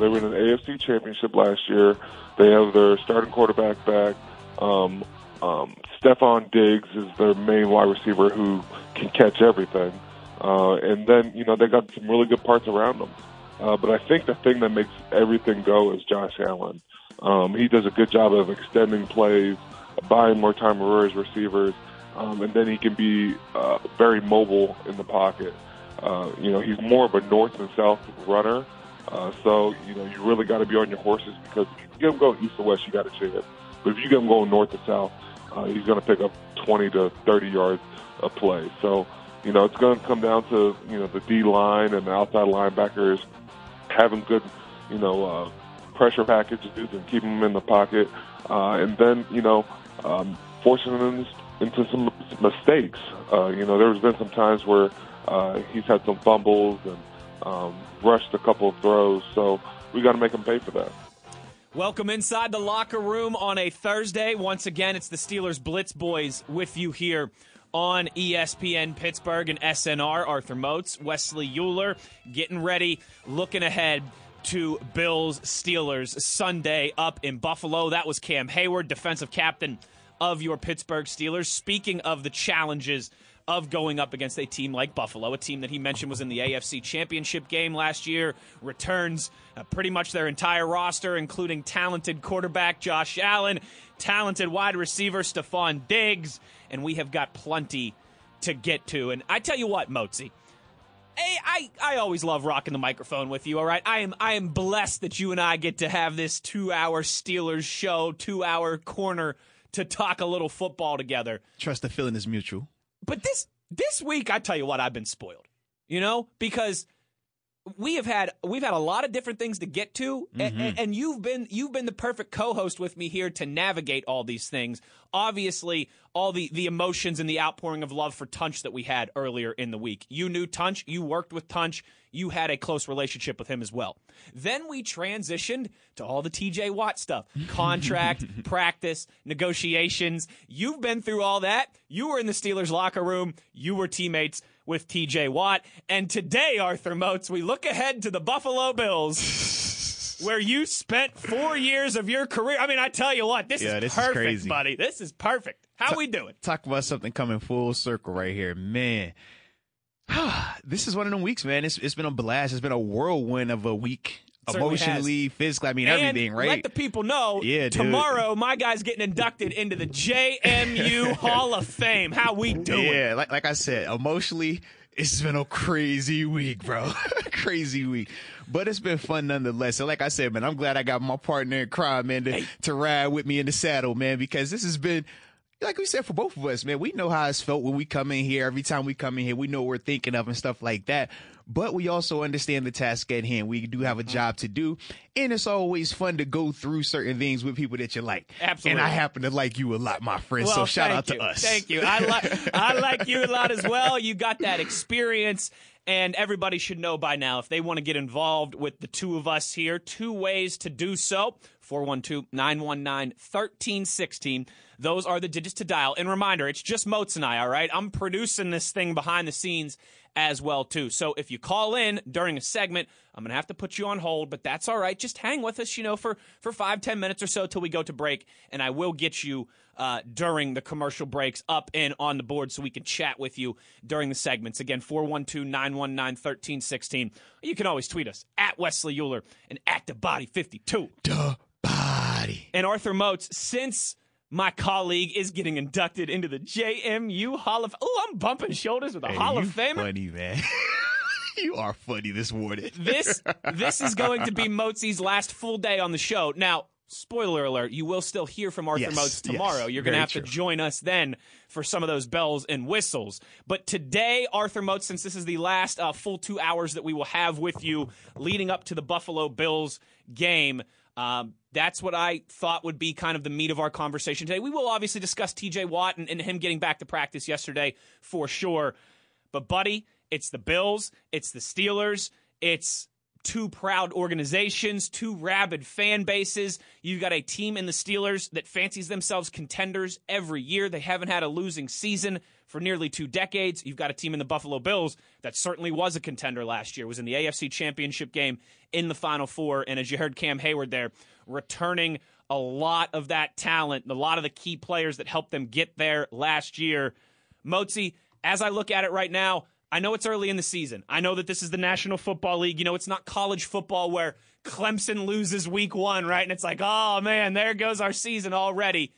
They were in an AFC championship last year. They have their starting quarterback back. Um, um, Stefon Diggs is their main wide receiver who can catch everything. Uh, and then, you know, they got some really good parts around them. Uh, but I think the thing that makes everything go is Josh Allen. Um, he does a good job of extending plays, buying more time for his receivers, um, and then he can be uh, very mobile in the pocket. Uh, you know, he's more of a north and south runner. Uh, so, you know, you really got to be on your horses because if you get him going east to west, you got a chance. But if you get him going north to south, uh, he's going to pick up 20 to 30 yards a play. So, you know, it's going to come down to, you know, the D line and the outside linebackers having good, you know, uh, pressure packages and keeping them in the pocket. Uh, and then, you know, um, forcing them into some mistakes. Uh, you know, there's been some times where uh, he's had some fumbles and um, rushed a couple of throws. So we got to make them pay for that. Welcome inside the locker room on a Thursday. Once again, it's the Steelers Blitz Boys with you here on ESPN Pittsburgh and SNR. Arthur Moats, Wesley Uhler, getting ready, looking ahead to Bills Steelers Sunday up in Buffalo. That was Cam Heyward, defensive captain of your Pittsburgh Steelers. Speaking of the challenges of going up against a team like Buffalo, a team that he mentioned was in the AFC Championship game last year, returns uh, pretty much their entire roster, including talented quarterback Josh Allen, talented wide receiver Stefon Diggs, and we have got plenty to get to. And I tell you what, Mozi, I, I, I always love rocking the microphone with you. All right, I am I am blessed that you and I get to have this two hour Steelers show, two hour corner to talk a little football together. Trust the feeling is mutual. But this this week, I tell you what, I've been spoiled. You know, because we have had we've had a lot of different things to get to, Mm-hmm. and, and you've been you've been the perfect co-host with me here to navigate all these things. Obviously, all the the emotions and the outpouring of love for Tunch that we had earlier in the week. You knew Tunch, you worked with Tunch, you had a close relationship with him as well. Then we transitioned to all the TJ Watt stuff, contract, practice, negotiations. You've been through all that. You were in the Steelers locker room. You were teammates with TJ Watt. And today, Arthur Moats, we look ahead to the Buffalo Bills, where you spent four years of your career. I mean, I tell you what, this Yeah, is this is perfect, crazy. buddy. This is perfect. How we doing? Talk about something coming full circle right here, man. this is one of them weeks, man. It's it's been a blast. It's been a whirlwind of a week, emotionally, physically. I mean, And everything, right? Let the people know. Yeah, dude. tomorrow my guy's getting inducted into the JMU Hall of Fame. How we doing? Yeah, like like I said, emotionally, it's been a crazy week, bro. crazy week. But it's been fun nonetheless. So like I said, man, I'm glad I got my partner in crime, man, to, to ride with me in the saddle, man, because this has been like we said for both of us, man, we know how it's felt when we come in here. Every time we come in here, we know what we're thinking of and stuff like that. But we also understand the task at hand. We do have a mm-hmm. job to do. And it's always fun to go through certain things with people that you like. Absolutely. And I happen to like you a lot, my friend. so shout out to you. us. Thank you. I like I like you a lot as well. You got that experience. And everybody should know by now if they want to get involved with the two of us here, two ways to do so 412 919 1316. Those are the digits to dial. And reminder, it's just Moats and I, all right? I'm producing this thing behind the scenes as well too. So if you call in during a segment, I'm gonna have to put you on hold, but that's all right. Just hang with us, you know, for for five ten minutes or so till we go to break, and I will get you uh, during the commercial breaks up and on the board so we can chat with you during the segments. Again, 412-919-1316. You can always tweet us at Wesley Uhler and at the body 52. The body. And Arthur Moats, since my colleague is getting inducted into the JMU Hall of Oh, I'm bumping shoulders with a Hey, Hall of Famer. Funny man. you are funny this morning. this this is going to be Motzi's last full day on the show. Now, spoiler alert, you will still hear from Arthur Yes, Moats tomorrow. yes, You're going to have true. to join us then for some of those bells and whistles. But today, Arthur Moats, since this is the last uh, full two hours that we will have with you leading up to the Buffalo Bills game, um, that's what I thought would be kind of the meat of our conversation today. We will obviously discuss TJ Watt and, and him getting back to practice yesterday for sure. But, buddy, it's the Bills, it's the Steelers, it's two proud organizations, two rabid fan bases. You've got a team in the Steelers that fancies themselves contenders every year. They haven't had a losing season for nearly two decades. You've got a team in the Buffalo Bills that certainly was a contender last year, was in the AFC Championship game in the Final Four. And as you heard Cam Heyward there, returning a lot of that talent, a lot of the key players that helped them get there last year. Motzi, as I look at it right now, I know it's early in the season. I know that this is the National Football League. You know, it's not college football where Clemson loses week one, right? And it's like, oh man, there goes our season already.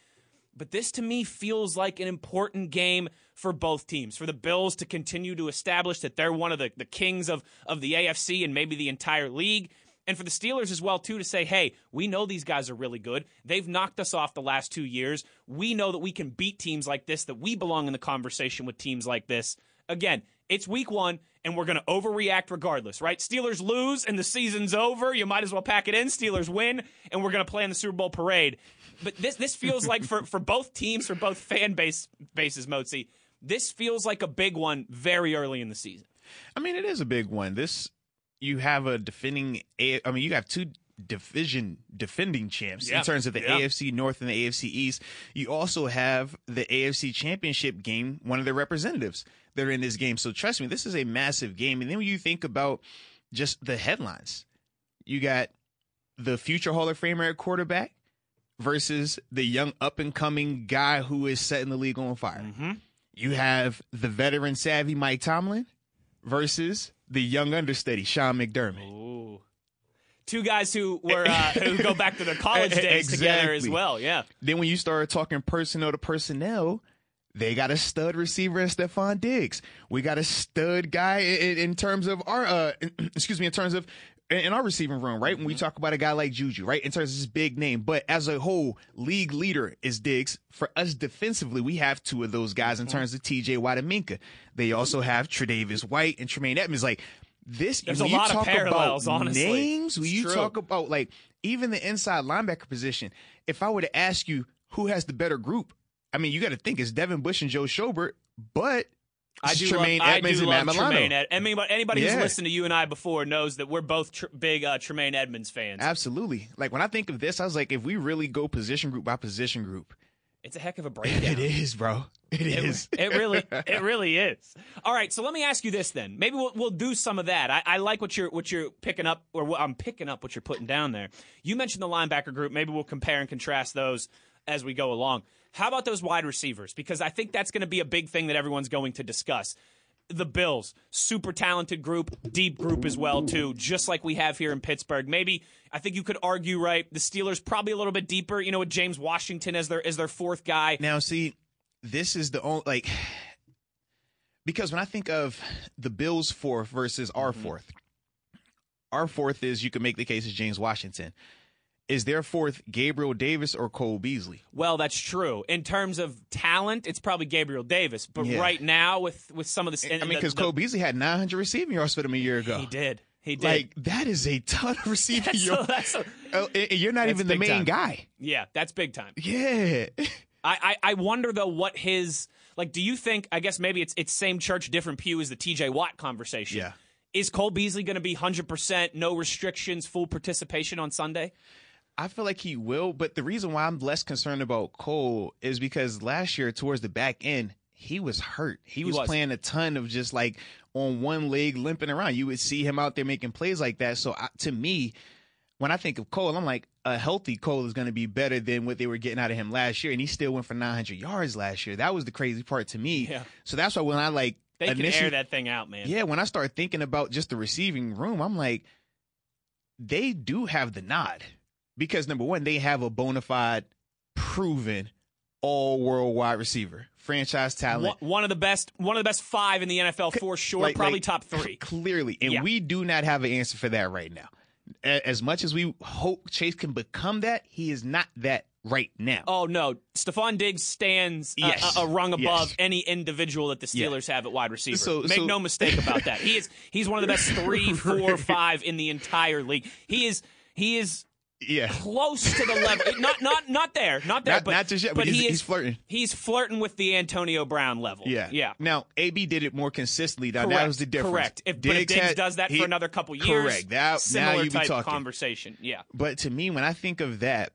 But this to me feels like an important game for both teams. For the Bills to continue to establish that they're one of the, the kings of, of the AFC and maybe the entire league. And for the Steelers as well, too, to say, hey, we know these guys are really good. They've knocked us off the last two years. We know that we can beat teams like this, that we belong in the conversation with teams like this. Again, it's week one, and we're going to overreact regardless, right? Steelers lose, and the season's over. You might as well pack it in. Steelers win, and we're going to play in the Super Bowl parade. But this this feels like for, for both teams, for both fan base bases, Motzi, this feels like a big one very early in the season. I mean, it is a big one. This you have a defending. I mean, you have two division defending champs Yeah. in terms of the Yeah. AFC North and the AFC East. You also have the AFC Championship game. One of their representatives that are in this game. So trust me, this is a massive game. And then when you think about just the headlines, you got the future Hall of Famer at quarterback versus the young up and coming guy who is setting the league on fire. You have the veteran savvy Mike Tomlin versus the young understudy Sean McDermott. Ooh. Two guys who were uh, who go back to their college days together as well. Yeah. Then when you start talking personnel to personnel, they got a stud receiver in Stefon Diggs. We got a stud guy in, in terms of our uh excuse me, in terms of in our receiving room, right? When we mm-hmm. talk about a guy like Juju, right? In terms of his big name. But as a whole, league leader is Diggs. For us defensively, we have two of those guys in mm-hmm. terms of TJ Watt and Minkah. They also have Tre'Davious White and Tremaine Edmunds. Like this, There's a you lot of parallels, about honestly. names, when It's you true. talk about like even the inside linebacker position, if I were to ask you who has the better group, I mean, you got to think it's Devin Bush and Joe Schobert, but I do Tremaine love, I Edmunds do and love Matt Tremaine Ed- I anybody who's Yeah. listened to you and I before knows that we're both tr- big uh, Tremaine Edmunds fans. Absolutely. Like when I think of this, I was like, if we really go position group by position group, It's a heck of a breakdown. it is, bro. It It, is. it really, it really is. All right, so let me ask you this then. Maybe we'll, we'll do some of that. I, I like what you're what you're picking up, or what I'm picking up what you're putting down there. You mentioned the linebacker group. Maybe we'll compare and contrast those as we go along. How about those wide receivers? Because I think that's going to be a big thing that everyone's going to discuss. The Bills, super talented group, deep group as well too, just like we have here in Pittsburgh. Maybe I think you could argue right. The Steelers probably a little bit deeper. You know, with James Washington as their as their fourth guy. Now, see, this is the only like because when I think of the Bills' fourth versus our Mm-hmm. fourth, our fourth is you can make the case as James Washington. Is their fourth Gabriel Davis or Cole Beasley? Well, that's true. In terms of talent, it's probably Gabriel Davis. But Yeah. right now, with with some of the, I mean, because Cole Beasley had 900 receiving yards for them a year ago. he did, he did. Like that is a ton of receiving yards. Oh, you're not even the main time. guy. yeah, that's big time. Yeah. I, I I wonder though what his like. Do you think? I guess maybe it's it's same church, different pew as the T.J. Watt conversation. Yeah. Is Cole Beasley going to be hundred percent, no restrictions, full participation on Sunday? I feel like he will, but the reason why I'm less concerned about Cole is because last year, towards the back end, he was hurt. He was, was. playing a ton of just like on one leg limping around. You would see him out there making plays like that. So I, to me, when I think of Cole, I'm like, a healthy Cole is going to be better than what they were getting out of him last year. And he still went for 900 yards last year. That was the crazy part to me. Yeah. So that's why when I like, They can initially- air that thing out, man. yeah, when I start thinking about just the receiving room, I'm like, they do have the nod because number one, they have a bona fide, proven, all world wide receiver franchise talent. One, of the best, one of the best five in the NFL for sure. Like- probably like, top three. Clearly. And Yeah. we do not have an answer for that right now. As much as we hope Chase can become that, he is not that right now. Oh no, Stefon Diggs stands a- Yes. a, a rung above Yes. any individual that the Yeah. Steelers have at wide receiver. So- Make so- no mistake about that. He is he's one of the best three, four, five in the entire league. He is he is yeah. close to the level. Not not not there, not there. Not- but, not just yet, but he he's- is, he's flirting. He's flirting with the Antonio Brown level. Yeah. yeah. Now, AB did it more consistently. Now, Correct. that was the difference. Correct. If, but if Diggs had- does that he- for another couple years, Correct. That, now similar you type talking. conversation. Yeah. But to me, when I think of that,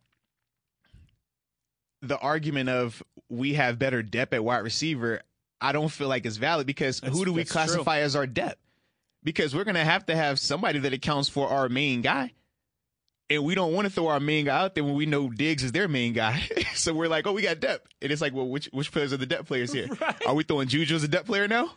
the argument of we have better depth at wide receiver, I don't feel like it's valid because That's- who do we that's true. classify as our depth? Because we're going to have to have somebody that accounts for our main guy. And we don't want to throw our main guy out there when we know Diggs is their main guy. so we're like, oh, we got depth. And it's like, well, which which players are the depth players here? Right. Are we throwing Juju as a depth player now?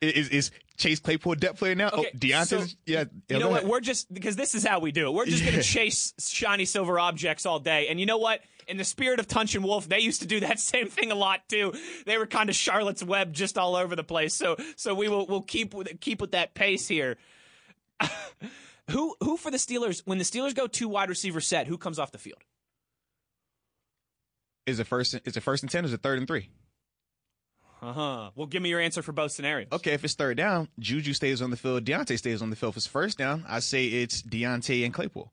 Is is Chase Claypool a depth player now? Oh, okay, oh, Diontae's so- yeah. You know what? ahead. We're just because this is how we do it. We're just gonna chase shiny silver objects all day. And you know what? In the spirit of Tunch and Wolf, they used to do that same thing a lot too. They were kind of Charlotte's Web, just all over the place. So, so we will we'll keep with keep with that pace here. Who who for the Steelers? When the Steelers go two wide receiver set, who comes off the field? Is it first? Is it first and ten? Or is it third and three? Uh huh. Well, give me your answer for both scenarios. Okay, if it's third down, Juju stays on the field, Diontae stays on the field. If it's first down, I say it's Diontae and Claypool.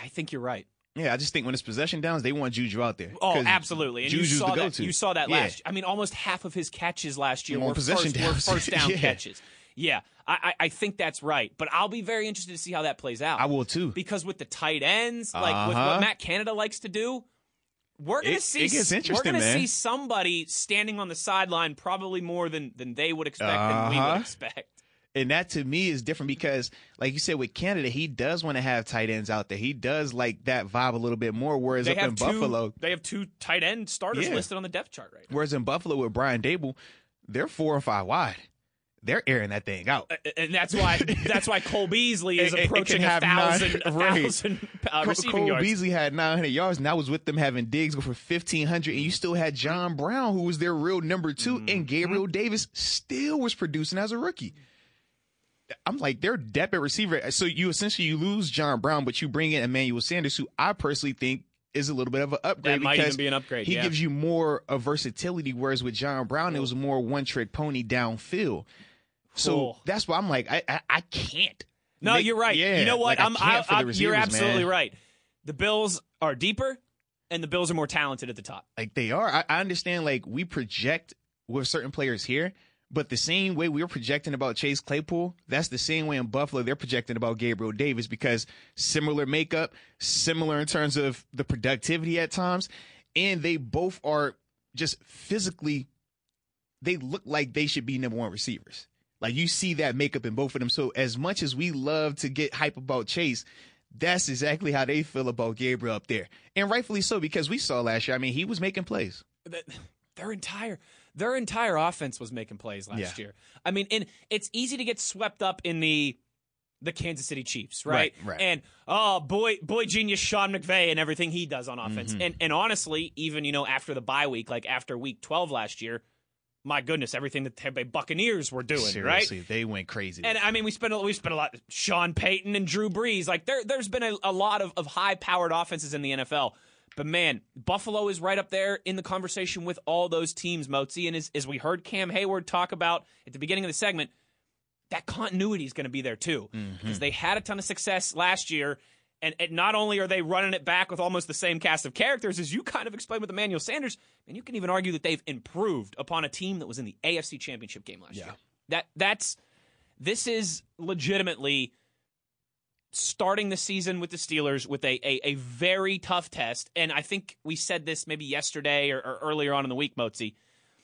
I think you're right. Yeah, I just think when it's possession downs, they want Juju out there. Oh, absolutely. And Juju's you saw the that. go-to. You saw that Yeah. last. I mean, almost half of his catches last year were possession first, were first down Yeah. catches. Yeah, I, I I think that's right. But I'll be very interested to see how that plays out. I will too. because with the tight ends, like with Uh-huh. what Matt Canada likes to do, we're gonna It- see. it gets we're gonna man. see somebody standing on the sideline probably more than than they would expect than we Uh-huh. would expect. And that to me is different because, like you said, with Canada, he does want to have tight ends out there. He does like that vibe a little bit more. Whereas They up in two. Buffalo, They have two tight end starters Yeah. listed on the depth chart right now. whereas in Buffalo with Brian Daboll, they're four and five wide. They're airing that thing out. and that's why that's why Cole Beasley is It- it- it approaching a nine- thousand, a thousand uh, Cole- receiving Cole yards. Beasley had 900 yards, and I was with them having Diggs go for 1,500, and you still had John Brown, who was their real number 2 Mm-hmm. and Gabriel Davis still was producing as a rookie. I'm like, they're depth at receiver. So you essentially you lose John Brown, but you bring in Emmanuel Sanders, who I personally think is a little bit of an upgrade. That might even be an upgrade, He yeah. gives you more of versatility, whereas with John Brown, it was more one trick pony downfield. So Cool. that's why I'm like, I I, I can't. No, make- you're right. Yeah, you know what? like, I I'm, the I'm- you're absolutely man. right. The Bills are deeper, and the Bills are more talented at the top. Like they are. I, I understand. Like we project with certain players here, but the same way we were projecting about Chase Claypool, that's the same way in Buffalo they're projecting about Gabriel Davis because similar makeup, similar in terms of the productivity at times, and they both are just physically. They look like they should be number one receivers. Like you see that makeup in both of them. So as much as we love to get hype about Chase, that's exactly how they feel about Gabriel up there. And rightfully so, because we saw last year, I mean, he was making plays. Their entire their entire offense was making plays last Yeah. year. I mean, and it's easy to get swept up in the the Kansas City Chiefs, right? Right, right. And oh boy, boy genius Sean McVay and everything he does on offense. Mm-hmm. And and honestly, even you know after the bye week, like after week twelve last year, my goodness, everything that the Tampa Bay Buccaneers were doing, right? Seriously, they went crazy. And I mean, we spent a, we spent a lot. Sean Payton and Drew Brees, like there, there's been a, a lot of, of high powered offenses in the NFL. But man, Buffalo is right up there in the conversation with all those teams, Motzi. And as, as we heard Cam Heyward talk about at the beginning of the segment, that continuity is going to be there too, mm-hmm. because they had a ton of success last year. And, and not only are they running it back with almost the same cast of characters as you kind of explained with Emmanuel Sanders, and you can even argue that they've improved upon a team that was in the AFC Championship game last year. That that's this is legitimately starting the season with the Steelers with a, a, a very tough test. And I think we said this maybe yesterday or, or earlier on in the week, Motzi.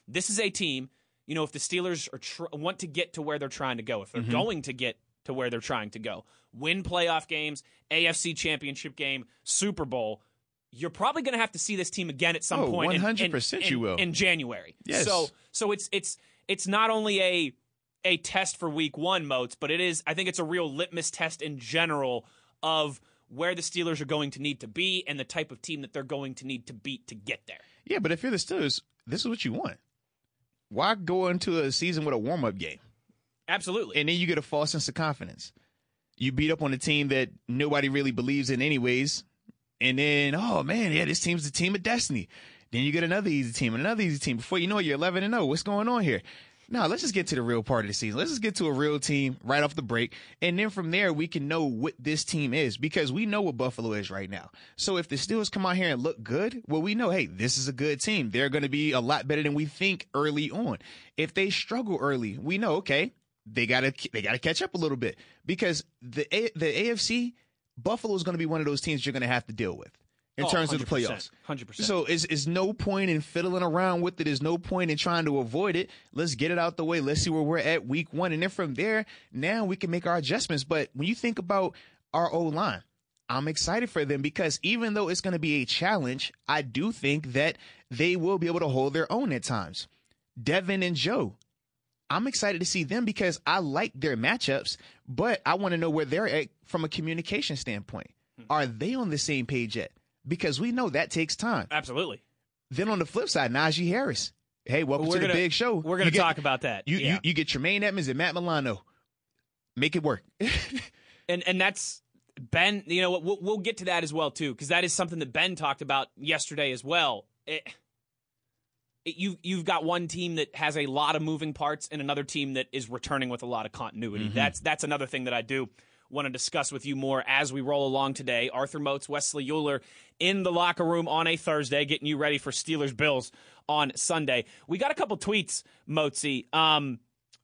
This is a team, you know, if the Steelers are tr- want to get to where they're trying to go, if they're mm-hmm. going to get to where they're trying to go, win playoff games, AFC championship game, Super Bowl, you're probably going to have to see this team again at some Oh, point. in- in- 100% in- you will. in January. Yes. So so it's it's it's not only a a test for week one moats, but it is I think it's a real litmus test in general of where the Steelers are going to need to be and the type of team that they're going to need to beat to get there. yeah, but if you're the Steelers, this is what you want. why go into a season with a warm up game? Absolutely. And then you get a false sense of confidence. You beat up on a team that nobody really believes in, anyways. And then, oh man, yeah, this team's the team of destiny. Then you get another easy team, and another easy team. Before you know it, you're 11 and 0. What's going on here? Now, let's just get to the real part of the season. Let's just get to a real team right off the break. And then from there, we can know what this team is because we know what Buffalo is right now. So if the Steelers come out here and look good, well, we know, hey, this is a good team. They're going to be a lot better than we think early on. If they struggle early, we know, okay, they got to they got to catch up a little bit because the A- the AFC Buffalo is going to be one of those teams you're going to have to deal with in Oh, terms of the playoffs. 100%. So it's, it's no point in fiddling around with it. There's no point in trying to avoid it. Let's get it out the way. Let's see where we're at week one. And then from there, now we can make our adjustments. But when you think about our O line, I'm excited for them because even though it's going to be a challenge, I do think that they will be able to hold their own at times. Devin and Joe, I'm excited to see them because I like their matchups, but I want to know where they're at from a communication standpoint. Hmm. Are they on the same page yet? Because we know that takes time. Absolutely. Then on the flip side, Najee Harris. Hey, welcome to the gonna- big show. We're going to talk about that. You, yeah. you you get Tremaine Edmunds and Matt Milano. Make it work. and and that's Ben. You know what? We'll, we'll get to that as well too, because that is something that Ben talked about yesterday as well. It, you you've got one team that has a lot of moving parts, and another team that is returning with a lot of continuity. That's that's another thing that I do want to discuss with you more as we roll along today. Arthur Moats, Wesley Uhler in the locker room on a Thursday, getting you ready for Steelers Bills on Sunday. We got a couple tweets, Moatsy. Um,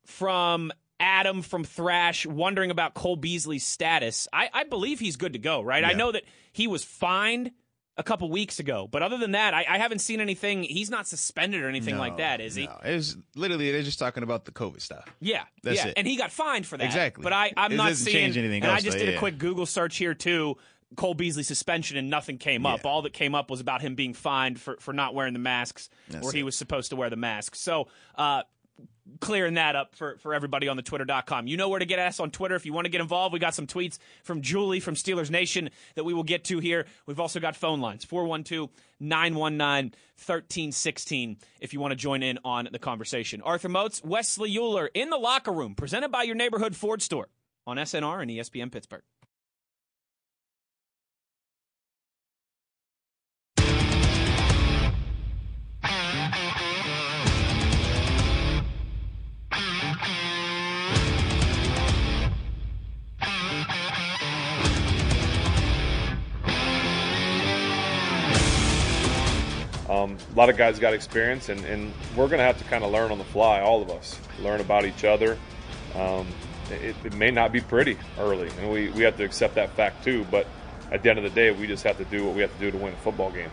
from Adam from Thrash wondering about Cole Beasley's status. I, I believe he's good to go, right? I know that he was fined a couple weeks ago, but other than that, I, I haven't seen anything. He's not suspended or anything like that, is he? No. It was literally they're just talking about the COVID stuff. Yeah, That's yeah, it. and he got fined for that. Exactly. But I, I'm It not seeing change anything And I just though, did a quick Google search here too. Cole Beasley suspension and nothing came up. Yeah. All that came up was about him being fined for, for not wearing the masks That's where he was supposed to wear the mask. So, uh, clearing that up for, for everybody on the twitter.com. You know where to get us on Twitter if you want to get involved. We got some tweets from Julie from Steelers Nation that we will get to here. We've also got phone lines 412 919 1316 if you want to join in on the conversation. Arthur Moats, Wesley Uhler in the locker room, presented by your neighborhood Ford store on SNR and ESPN Pittsburgh. Um, a lot of guys got experience, and, and we're going to have to kind of learn on the fly, all of us, learn about each other. Um, it, it may not be pretty early, and we, we have to accept that fact too. But at the end of the day, we just have to do what we have to do to win a football game.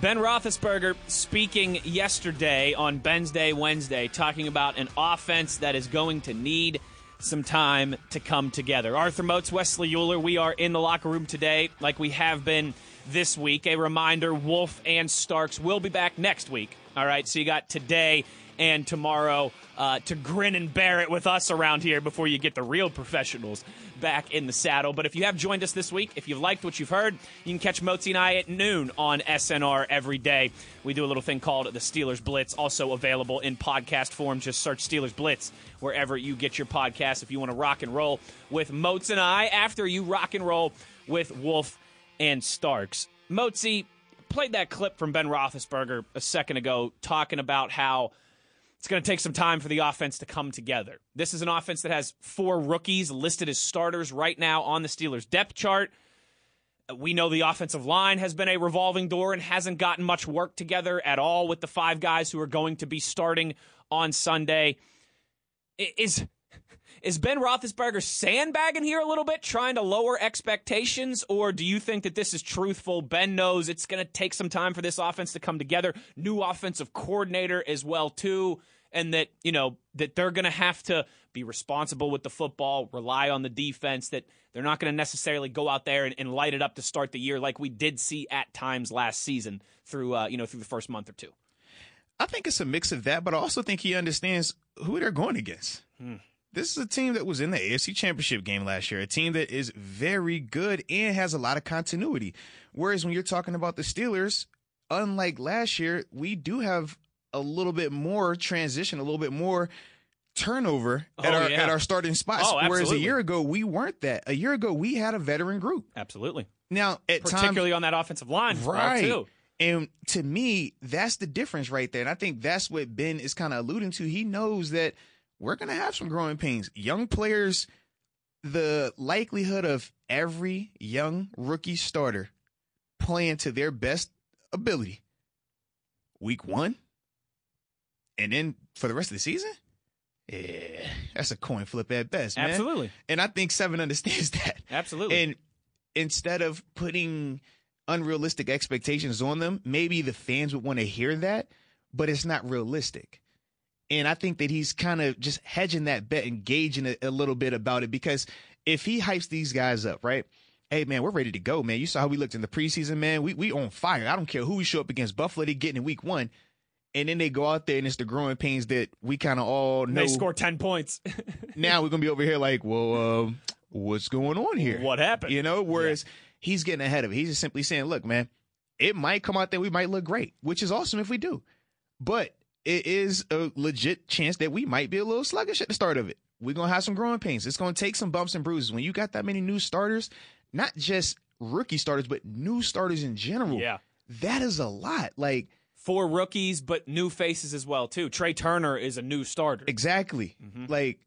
Ben Roethlisberger speaking yesterday on Ben's Day Wednesday, talking about an offense that is going to need some time to come together. Arthur Moats, Wesley Uhler, we are in the locker room today, like we have been this week. A reminder: Wolf and Starks will be back next week. All right, so you got today and tomorrow uh, to grin and bear it with us around here before you get the real professionals back in the saddle. But if you have joined us this week, if you've liked what you've heard, you can catch Mozi and I at noon on SNR every day. We do a little thing called the Steelers Blitz, also available in podcast form. Just search Steelers Blitz wherever you get your podcast if you want to rock and roll with Moats and I after you rock and roll with Wolf and Starks. Mozi played that clip from Ben Roethlisberger a second ago talking about how it's going to take some time for the offense to come together. This is an offense that has four rookies listed as starters right now on the Steelers' depth chart. We know the offensive line has been a revolving door and hasn't gotten much work together at all with the five guys who are going to be starting on Sunday. Is is Ben Roethlisberger sandbagging here a little bit, trying to lower expectations, or do you think that this is truthful? Ben knows it's going to take some time for this offense to come together. New offensive coordinator as well too, and that you know that they're going to have to be responsible with the football, rely on the defense. That they're not going to necessarily go out there and, and light it up to start the year like we did see at times last season through uh, you know through the first month or two. I think it's a mix of that, but I also think he understands who they're going against. This is a team that was in the AFC Championship game last year, a team that is very good and has a lot of continuity. Whereas when you're talking about the Steelers, unlike last year, we do have a little bit more transition, a little bit more turnover at Oh, our yeah. at our starting spots. Oh, Whereas a year ago we weren't that. A year ago we had a veteran group. Absolutely. Now at times Particularly on that offensive line. Right. too. And to me, that's the difference right there. And I think that's what Ben is kind of alluding to. He knows that we're going to have some growing pains. Young players, the likelihood of every young rookie starter playing to their best ability week one and then for the rest of the season, yeah, that's a coin flip at best, man. Absolutely. And I think Seven understands that. Absolutely. And instead of putting unrealistic expectations on them, maybe the fans would want to hear that, but it's not realistic. And I think that he's kind of just hedging that bet and gauging a, a little bit about it because if he hypes these guys up, right? Hey man, we're ready to go, man. You saw how we looked in the preseason, man. We we on fire. I don't care who we show up against. Buffalo, they getting in week one, and then they go out there and it's the growing pains that we kind of all know. they score 10 points. now we're gonna be over here like, well, um, what's going on here? What happened? You know, whereas he's getting ahead of it. He's just simply saying, look, man, it might come out that we might look great, which is awesome if we do. But it is a legit chance that we might be a little sluggish at the start of it. We're gonna have some growing pains. It's gonna take some bumps and bruises. When you got that many new starters, not just rookie starters, but new starters in general. Yeah. That is a lot. Like Four rookies, but new faces as well, too. Trai Turner is a new starter. Exactly. Mm-hmm. Like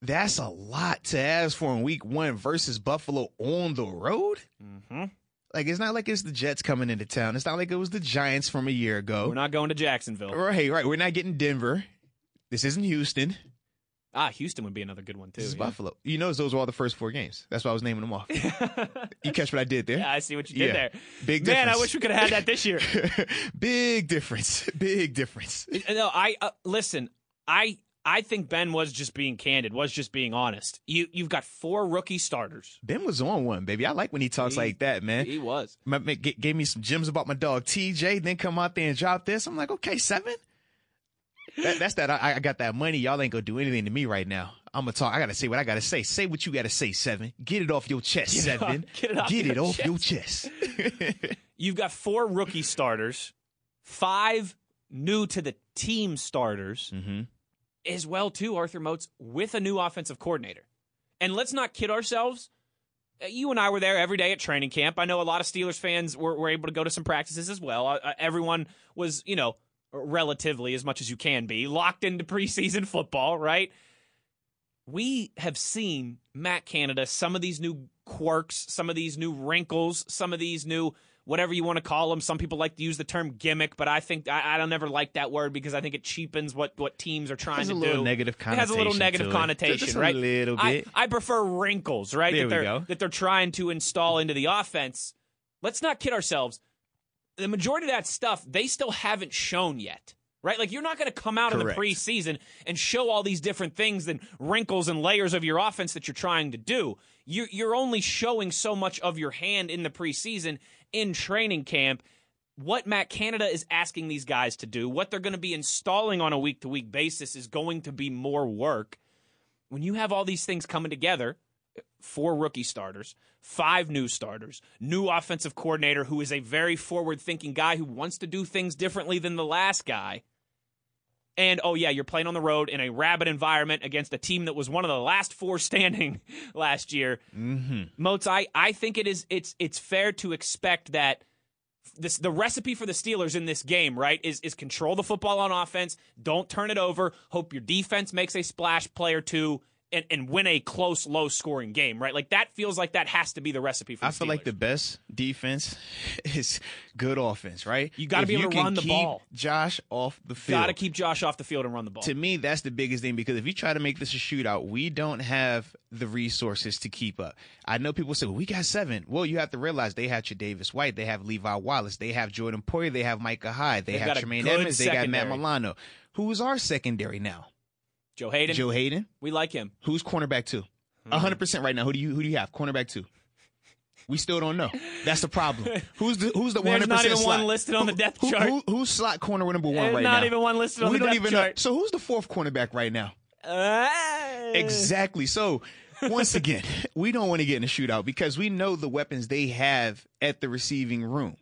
that's a lot to ask for in week one versus Buffalo on the road. Mm-hmm. Like it's not like it's the Jets coming into town. It's not like it was the Giants from a year ago. We're not going to Jacksonville. right, right. We're not getting Denver. This isn't Houston. Ah, Houston would be another good one, too. This is yeah. Buffalo. You notice those were all the first four games. That's why I was naming them off. you catch what I did there? Yeah, I see what you did Yeah. there. Big Man, I difference. wish we could have had that this year. Big difference. Big difference. no, I uh, listen. I I think Ben was just being candid, was just being honest. You you've got four rookie starters. Ben was on one, baby. I like when he talks He- like that, man. He was. my, g- gave me some gems about my dog TJ, then come out there and drop this. I'm like, okay, seven. That, that's that. I, I got that money. Y'all ain't gonna do anything to me right now. I'm gonna talk. I gotta say what I gotta say. Say what you gotta say, seven. Get it off your chest, Get seven. off- get it off Get your it off your chest. You've got four rookie starters, five new to the team starters, mm-hmm. As well too. Arthur Moats with a new offensive coordinator. And let's not kid ourselves. Uh, You and I were there every day at training camp. I know a lot of Steelers fans were, were able to go to some practices as well. Uh, uh, everyone was, you know, relatively as much as you can be locked into preseason football, right? We have seen Matt Canada some of these new quirks, some of these new wrinkles, some of these new whatever you want to call them. Some people like to use the term gimmick, but I think I, I don't ever like that word because I think it cheapens what what teams are trying Has to a little do. negative It has a little negative connotation, right? little I, bit. I prefer wrinkles, right? There that they're go. that they're trying to install into the offense. Let's not kid ourselves. The majority of that stuff they still haven't shown yet. Right? Like you're not going to come out Correct. in the preseason and show all these different things and wrinkles and layers of your offense that you're trying to do. You're you're only showing so much of your hand in the preseason in training camp. What Matt Canada is asking these guys to do, what they're going to be installing on a week to week basis is going to be more work. When you have all these things coming together, four rookie starters, five new starters, new offensive coordinator who is a very forward thinking guy who wants to do things differently than the last guy. And oh yeah, you're playing on the road in a rabid environment against a team that was one of the last four standing last year. Mm-hmm. Moats, I, I think it is it's it's fair to expect that this the recipe for the Steelers in this game, right, is is control the football on offense, don't turn it over, hope your defense makes a splash play or two, and, and win a close, low scoring game, right? Like that feels like that has to be the recipe for the I feel like the best defense is good offense, right? You gotta be able to can run the keep ball. Josh off the field. Got to keep Josh off the field and run the ball. To me, that's the biggest thing because if you try to make this a shootout, we don't have the resources to keep up. I know people say, well, we got seven. Well, you have to realize they have Chad Davis White, they have Levi Wallace, they have Jordan Poyer, they have Micah Hyde, they They've have Tremaine Edmunds, they got Matt. Milano. Who's our secondary now? Joe Haden, Joe Haden. we like him. Who's cornerback two? A hundred percent right now. Who do you who do you have? Cornerback two. We still don't know. That's the problem. Who's the who's the one There's hundred not even slot? one listed on the depth who- chart. Who, who's slot corner number one There's right not now? even one listed on we the don't depth even know. chart. So who's the fourth cornerback right now? Uh, Exactly. So once again, we don't want to get in a shootout because we know the weapons they have at the receiving room.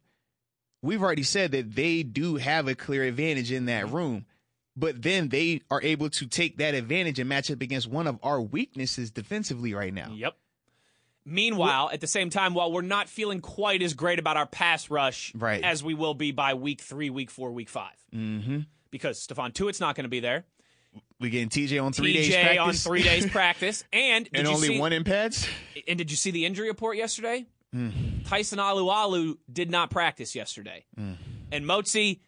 we've already said that they do have a clear advantage in that room. But then they are able to take that advantage and match up against one of our weaknesses defensively right now. Yep. Meanwhile, at the same time, while we're not feeling quite as great about our pass rush Right. as we will be by week three, week four, week 5 mm-hmm. because Stephon Tuitt's not going to be there. We getting TJ on three days TJ practice on three days practice, and did and you only see, one in pads. And did you see the injury report yesterday? Mm. Tyson Alualu did not practice yesterday, Mm. and Motzi.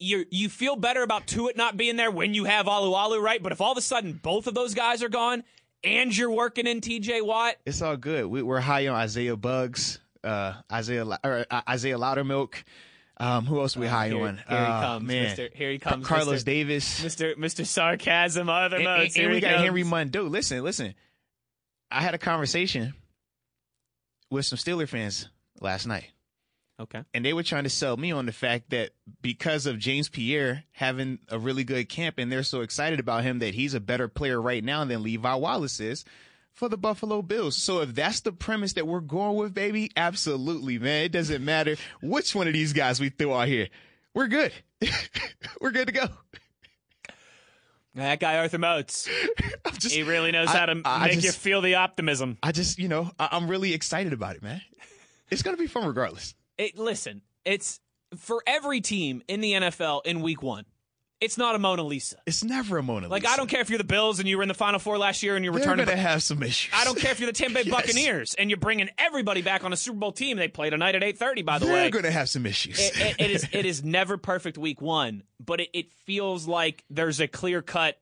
You you feel better about Tuitt not being there when you have Alualu, right? But if all of a sudden both of those guys are gone and you're working in TJ Watt, It's all good. We, we're high on Isaiah Buggs, uh, Isaiah or, uh, Isaiah Loudermilk. Um, who else are we high here, on? here he Uh, comes, man. Mr. Here he comes, Carlos Mr. Davis. Mr. Mr. Sarcasm, other and, and- and Here we got comes. Henry Mondeaux. Listen, listen. I had a conversation with some Steeler fans last night, Okay. and they were trying to sell me on the fact that because of James Pierre having a really good camp, and they're so excited about him that he's a better player right now than Levi Wallace is for the Buffalo Bills. So if that's the premise that we're going with, baby, absolutely, man. It doesn't matter which one of these guys we throw out here. We're good. we're good to go. That guy Arthur Moats. Just, He really knows I- how to I make you just- feel the optimism. I just, you know, I- I'm really excited about it, man. It's gonna be fun regardless. It, listen, it's for every team in the NFL in week one. It's not a Mona Lisa. It's never a Mona Lisa. Like I don't care if you're the Bills and you were in the Final Four last year and you're They're returning. gonna have some issues. I don't care if you're the Tampa Bay Yes. Buccaneers and you're bringing everybody back on a Super Bowl team. They play tonight at 8:30. By the way. They're way, gonna have some issues. it, it- it is it is never perfect week one, but it, it feels like there's a clear cut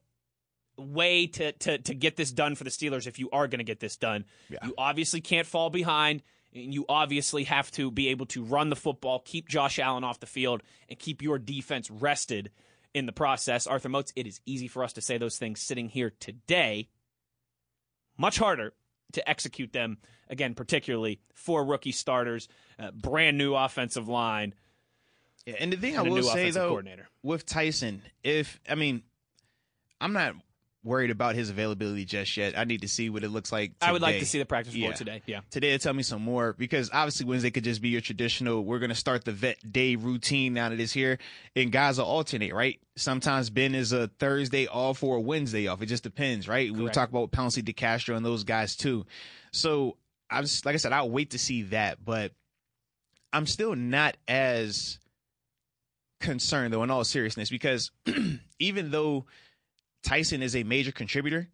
way to, to to get this done for the Steelers if you are going to get this done. Yeah. You obviously can't fall behind. And you obviously have to be able to run the football, keep Josh Allen off the field, and keep your defense rested in the process. Arthur Moats, it is easy for us to say those things sitting here today. Much harder to execute them, again, particularly for rookie starters, uh, brand new offensive line, Yeah, and the thing I and a will say though, coordinator. with Tyson, if I mean, I'm not worried about his availability just yet. I need to see what it looks like. I would like to see the practice report Yeah. today. Yeah. today to tell me some more because obviously Wednesday could just be your traditional. We're gonna start the vet day routine now that it's here, and guys will alternate, right? Sometimes Ben is a Thursday off or a Wednesday off. It just depends, right? We'll talk about Pouncey, DeCastro, and those guys too. So I was like I said, I'll wait to see that, but I'm still not as concerned though. In all seriousness, because even though Tyson is a major contributor,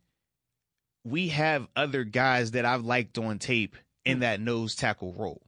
we have other guys that I've liked on tape in that nose tackle role.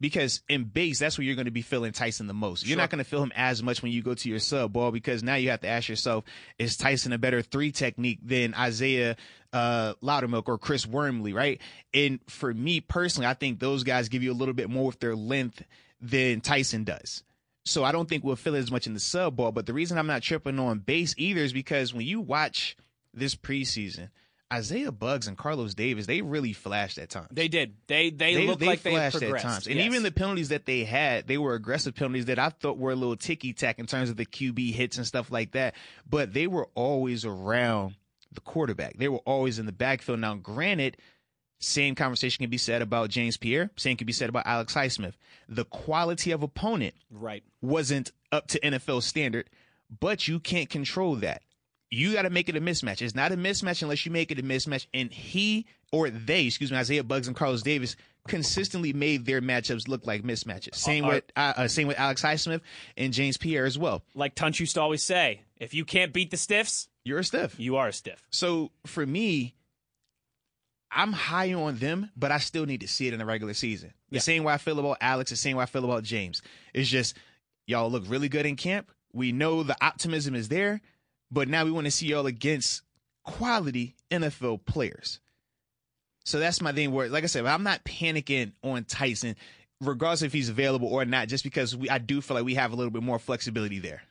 Because in base, that's where you're going to be feeling Tyson the most. You're Sure. not going to feel him as much when you go to your sub ball because now you have to ask yourself, is Tyson a better three technique than Isaiah uh, Loudermilk or Chris Wormley, right? And for me personally, I think those guys give you a little bit more with their length than Tyson does. So I don't think we'll feel it as much in the sub ball. But the reason I'm not tripping on base either is because when you watch this preseason, Isaiah Buggs and Carlos Davis, they really flashed at times. They did. They they, look like they flashed progressed. at times. And Yes. even the penalties that they had, they were aggressive penalties that I thought were a little ticky tack in terms of the QB hits and stuff like that. But they were always around the quarterback. They were always in the backfield. Now, granted, same conversation can be said about James Pierre. Same can be said about Alex Highsmith. The quality of opponent right. wasn't up to NFL standard, but you can't control that. You got to make it a mismatch. It's not a mismatch unless you make it a mismatch. And he or they, excuse me, Isaiah Buggs and Carlos Davis consistently made their matchups look like mismatches. Same Uh, with uh, uh, same with Alex Highsmith and James Pierre as well. Like Tunch used to always say, if you can't beat the stiffs, You're a stiff. you are a stiff. So for me, I'm high on them, but I still need to see it in the regular season. The Yeah. same way I feel about Alex, the same way I feel about James. It's just y'all look really good in camp. We know the optimism is there, but now we want to see y'all against quality NFL players. So that's my thing. Where, like I said, I'm not panicking on Tyson, regardless if he's available or not, just because we, I do feel like we have a little bit more flexibility there.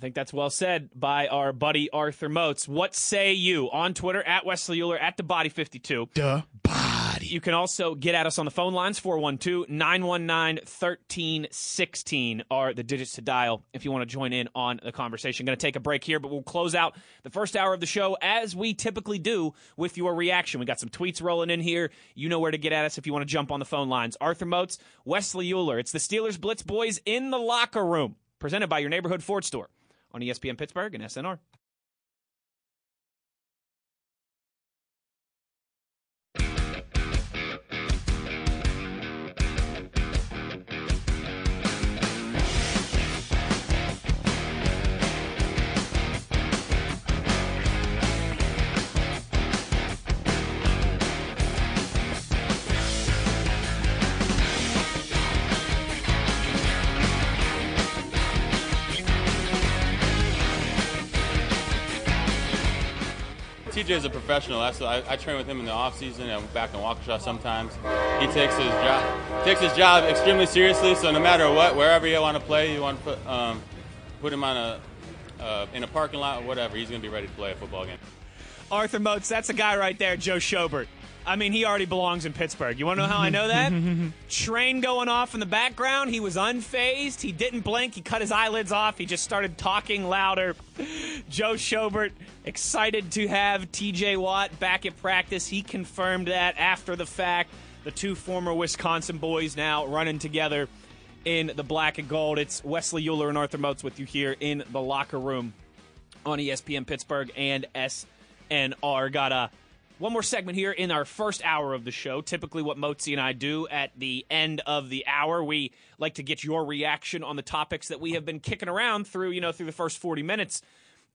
I think that's well said by our buddy Arthur Moats. What say you on Twitter at Wesley Uhler at the Body 52? The body. You can also get at us on the phone lines 412 919 1316 are the digits to dial if you want to join in on the conversation. Going to take a break here, but we'll close out the first hour of the show as we typically do with your reaction. We got some tweets rolling in here. You know where to get at us if you want to jump on the phone lines. Arthur Moats, Wesley Uhler. It's the Steelers Blitz Boys in the locker room, presented by your neighborhood Ford store on ESPN Pittsburgh and SNR. Is a professional. That's I, I train with him in the off season and back in Waukesha sometimes. He takes his job takes his job extremely seriously. So no matter what, wherever you want to play, you want to put um, put him on a uh, in a parking lot or whatever. He's going to be ready to play a football game. Arthur Moats, that's a guy right there, Joe Schobert. I mean, he already belongs in Pittsburgh. You want to know how I know that? Train going off in the background. He was unfazed. He didn't blink. He cut his eyelids off. He just started talking louder. Joe Schobert excited to have TJ Watt back at practice. He confirmed that after the fact. The two former Wisconsin boys now running together in the black and gold. It's Wesley Uhler and Arthur Moats with you here in the locker room on ESPN Pittsburgh and SNR. Got a one more segment here in our first hour of the show. Typically, what Motzi and I do at the end of the hour, we like to get your reaction on the topics that we have been kicking around through, you know, through the first 40 minutes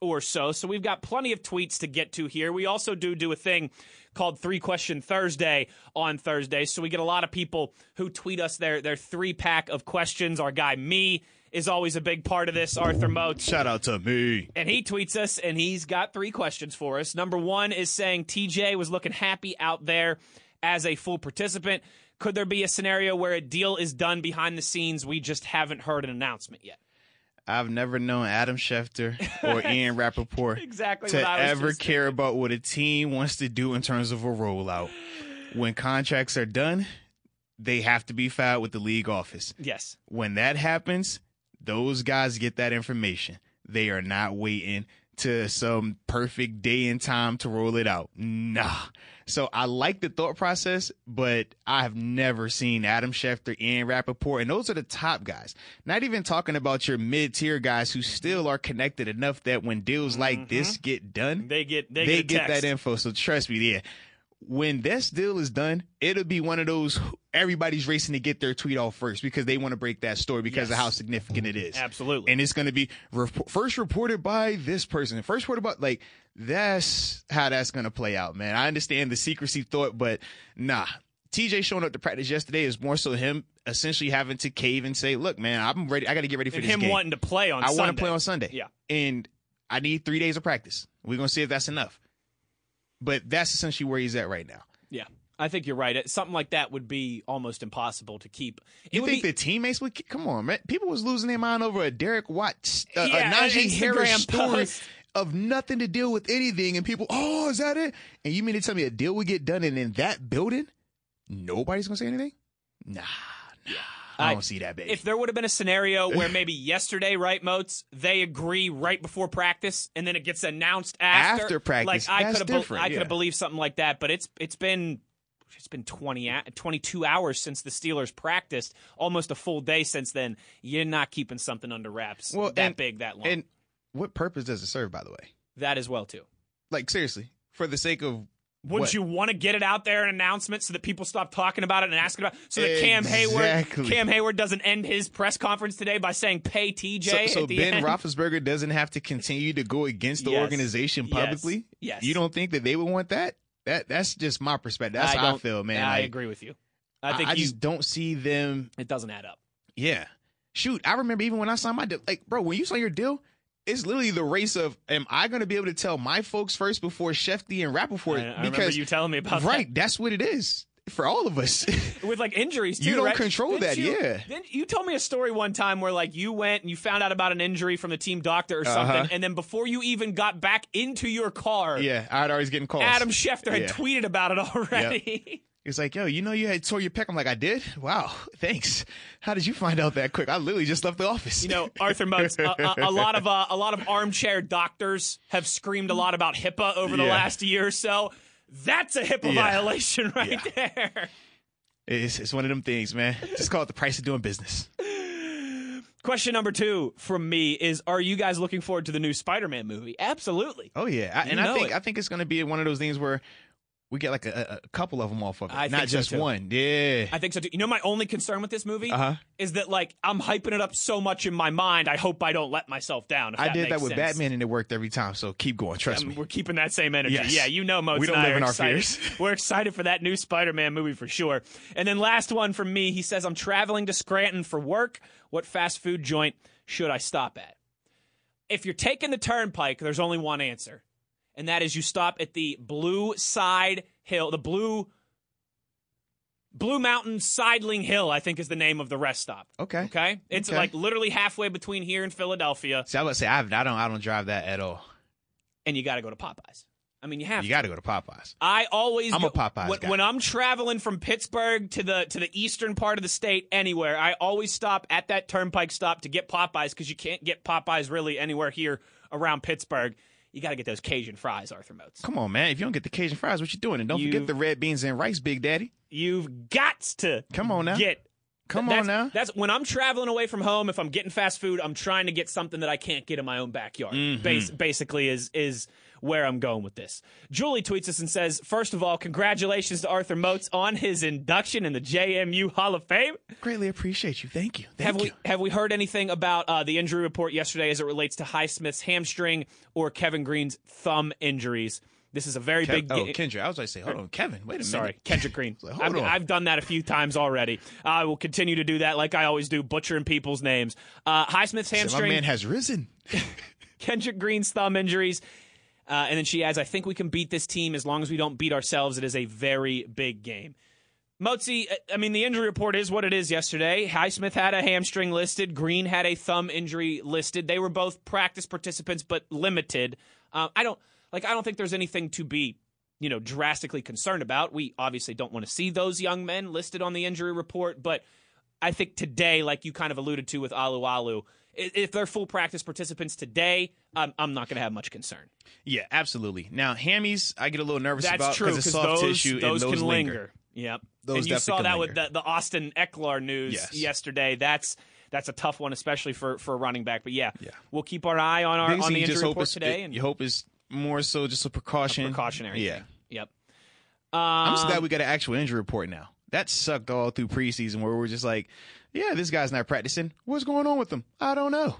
or so. So we've got plenty of tweets to get to here. We also do do a thing called Three Question Thursday on Thursday. So we get a lot of people who tweet us their their three pack of questions. Our guy me is always a big part of this. Arthur Moats. Shout out to me. And he tweets us, and he's got three questions for us. Number one is saying TJ was looking happy out there as a full participant. Could there be a scenario where a deal is done behind the scenes? We just haven't heard an announcement yet. I've never known Adam Schefter or Ian Rapoport Exactly to what I was ever care about what a team wants to do in terms of a rollout. When contracts are done, they have to be filed with the league office. Yes. When that happens, those guys get that information. They are not waiting to some perfect day and time to roll it out. Nah. So I like the thought process, but I have never seen Adam Schefter, and Rapoport, and those are the top guys. Not even talking about your mid tier guys who still are connected enough that when deals like this get done, Mm-hmm. They get they, they get, get that info. So trust me, yeah. When this deal is done, it'll be one of those everybody's racing to get their tweet off first because they want to break that story because of how significant it is. Absolutely. And it's going to be rep- first reported by this person, first reported about like that's how that's going to play out, man. I understand the secrecy thought, but nah. TJ showing up to practice yesterday is more so him essentially having to cave and say, "Look, man, I'm ready. I got to get ready for and this him game. wanting to play on I Sunday. want to play on Sunday. Yeah. And I need three days of practice. We're gonna see if that's enough. But that's essentially where he's at right now. Yeah. I think you're right. Something like that would be almost impossible to keep. It You think be, the teammates would keep, come on, man? People was losing their mind over a Derek Watts, uh, Yeah, a Najee Harris story of nothing to deal with anything, and people, oh, is that it? And you mean to tell me a deal would get done, and in that building, nobody's gonna say anything? Nah, nah, I, don't see that, baby. if there would have been a scenario where maybe yesterday, right, Moats, they agree right before practice, and then it gets announced after, After practice, Like I could have, different, I could yeah. have believed something like that, but it's it's been. It's been 20, 22 hours since the Steelers practiced, almost a full day since then. You're not keeping something under wraps Well, that and- big, that long. and what purpose does it serve, by the way? that as well, too. Like seriously, for the sake of Wouldn't what? you want to get it out there in an announcement so that people stop talking about it and asking about it? So that Cam Heyward Cam Heyward doesn't end his press conference today by saying pay TJ So, so Ben end. Roethlisberger doesn't have to continue to go against the Yes. organization publicly. Yes. yes. You don't think that they would want that? That that's just my perspective. That's I how I feel, man. I Like, agree with you. I, I think I you, just don't see them. it doesn't add up. Yeah. Shoot, I remember even when I signed my deal. Like, bro, when you sign your deal, it's literally the race of am I going to be able to tell my folks first before Shefty and Rapoport? I, I because you telling me about that? right, that's what it is for all of us. with like injuries too. You don't right? control Didn't that, you- yeah. Didn't, you told me a story one time where like you went and you found out about an injury from the team doctor or something, Uh-huh. and then before you even got back into your car, yeah, I'd always getting calls. Adam Schefter had Yeah. tweeted about it already. He's like, yo, you know you had tore your pec. I'm like, I did? Wow, thanks. How did you find out that quick? I literally just left the office. You know, Arthur Moats, a, a, a lot of uh, a lot of armchair doctors have screamed a lot about HIPAA over the Yeah. last year or so. That's a HIPAA Yeah. violation right there. it's, it's one of them things, man. Just call it the price of doing business. Question number two from me is: Are you guys looking forward to the new Spider-Man movie? Absolutely. Oh yeah, I, and I think it. I think it's going to be one of those things where we get like a, a couple of them off of it, I not think so, just one. Yeah. I think so too. You know, my only concern with this movie Uh-huh. is that like I'm hyping it up so much in my mind. I hope I don't let myself down. if I did that with sense. Batman and it worked every time. So keep going. Trust Um, me. we're keeping that same energy. Yes. Yeah, you know, Moats We don't live in our excited. fears. We're excited for that new Spider-Man movie for sure. And then last one from me. He says, "I'm traveling to Scranton for work. What fast food joint should I stop at?" If you're taking the Turnpike, there's only one answer, and that is you stop at the Blue Side Hill, the Blue Blue Mountain Sideling Hill. I think is the name of the rest stop. Okay. Okay, it's Okay. like literally halfway between here and Philadelphia, See, I would say I, I don't I don't drive that at all. and you got to go to Popeyes. I mean, you have You to. got to go to Popeyes. I always I'm a Popeyes when, guy. when I'm traveling from Pittsburgh to the to the eastern part of the state anywhere. I always stop at that turnpike stop to get Popeyes because you can't get Popeyes really anywhere here around Pittsburgh. You got to get those Cajun fries, Arthur Moats. Come on, man. If you don't get the Cajun fries, what you doing? And don't You- forget the red beans and rice, Big Daddy. You've got to Come on now. get. Come that's, on now. That's when I'm traveling away from home. If I'm getting fast food, I'm trying to get something that I can't get in my own backyard. Mm-hmm. Bas- basically, is is where I'm going with this. Julie tweets us and says, first of all, congratulations to Arthur Moats on his induction in the JMU Hall of Fame. Greatly appreciate you. Thank you. Thank have you. we have we heard anything about uh, the injury report yesterday as it relates to Highsmith's hamstring or Kevin Green's thumb injuries? This is a very Kev- big. oh, ga- Kendra. I was like, say, hold on, Kevin. Wait a minute. Sorry, Kendrick Green. Like, hold I've, on. I've done that a few times already. I will continue to do that like I always do, butchering people's names. Uh, Highsmith's Say, my hamstring, man has risen. Kendrick Green's thumb injuries. Uh, and then she adds, I think we can beat this team as long as we don't beat ourselves. It is a very big game. Motzi, uh, I mean, the injury report is what it is yesterday. Highsmith had a hamstring listed. Green had a thumb injury listed. They were both practice participants, but limited. Uh, I don't like. I don't think there's anything to be, you know, drastically concerned about. We obviously don't want to see those young men listed on the injury report, but I think today, like you kind of alluded to with Alualu, if they're full practice participants today, I'm, I'm not going to have much concern. Yeah, absolutely. Now, hammies, I get a little nervous That's about true because it's soft those, tissue those and those can linger. linger. Yep. Those and you saw that can with the, the Austin Ekeler news Yes. yesterday. That's that's a tough one, especially for, for a running back. But yeah, Yeah. we'll keep our eye on our on the injury report today. And you hope is more so just a precaution. precautionary. Yeah. thing. Yep. I'm just Um, glad we got an actual injury report now. That sucked all through preseason where we're just like, yeah, this guy's not practicing. What's going on with him? I don't know.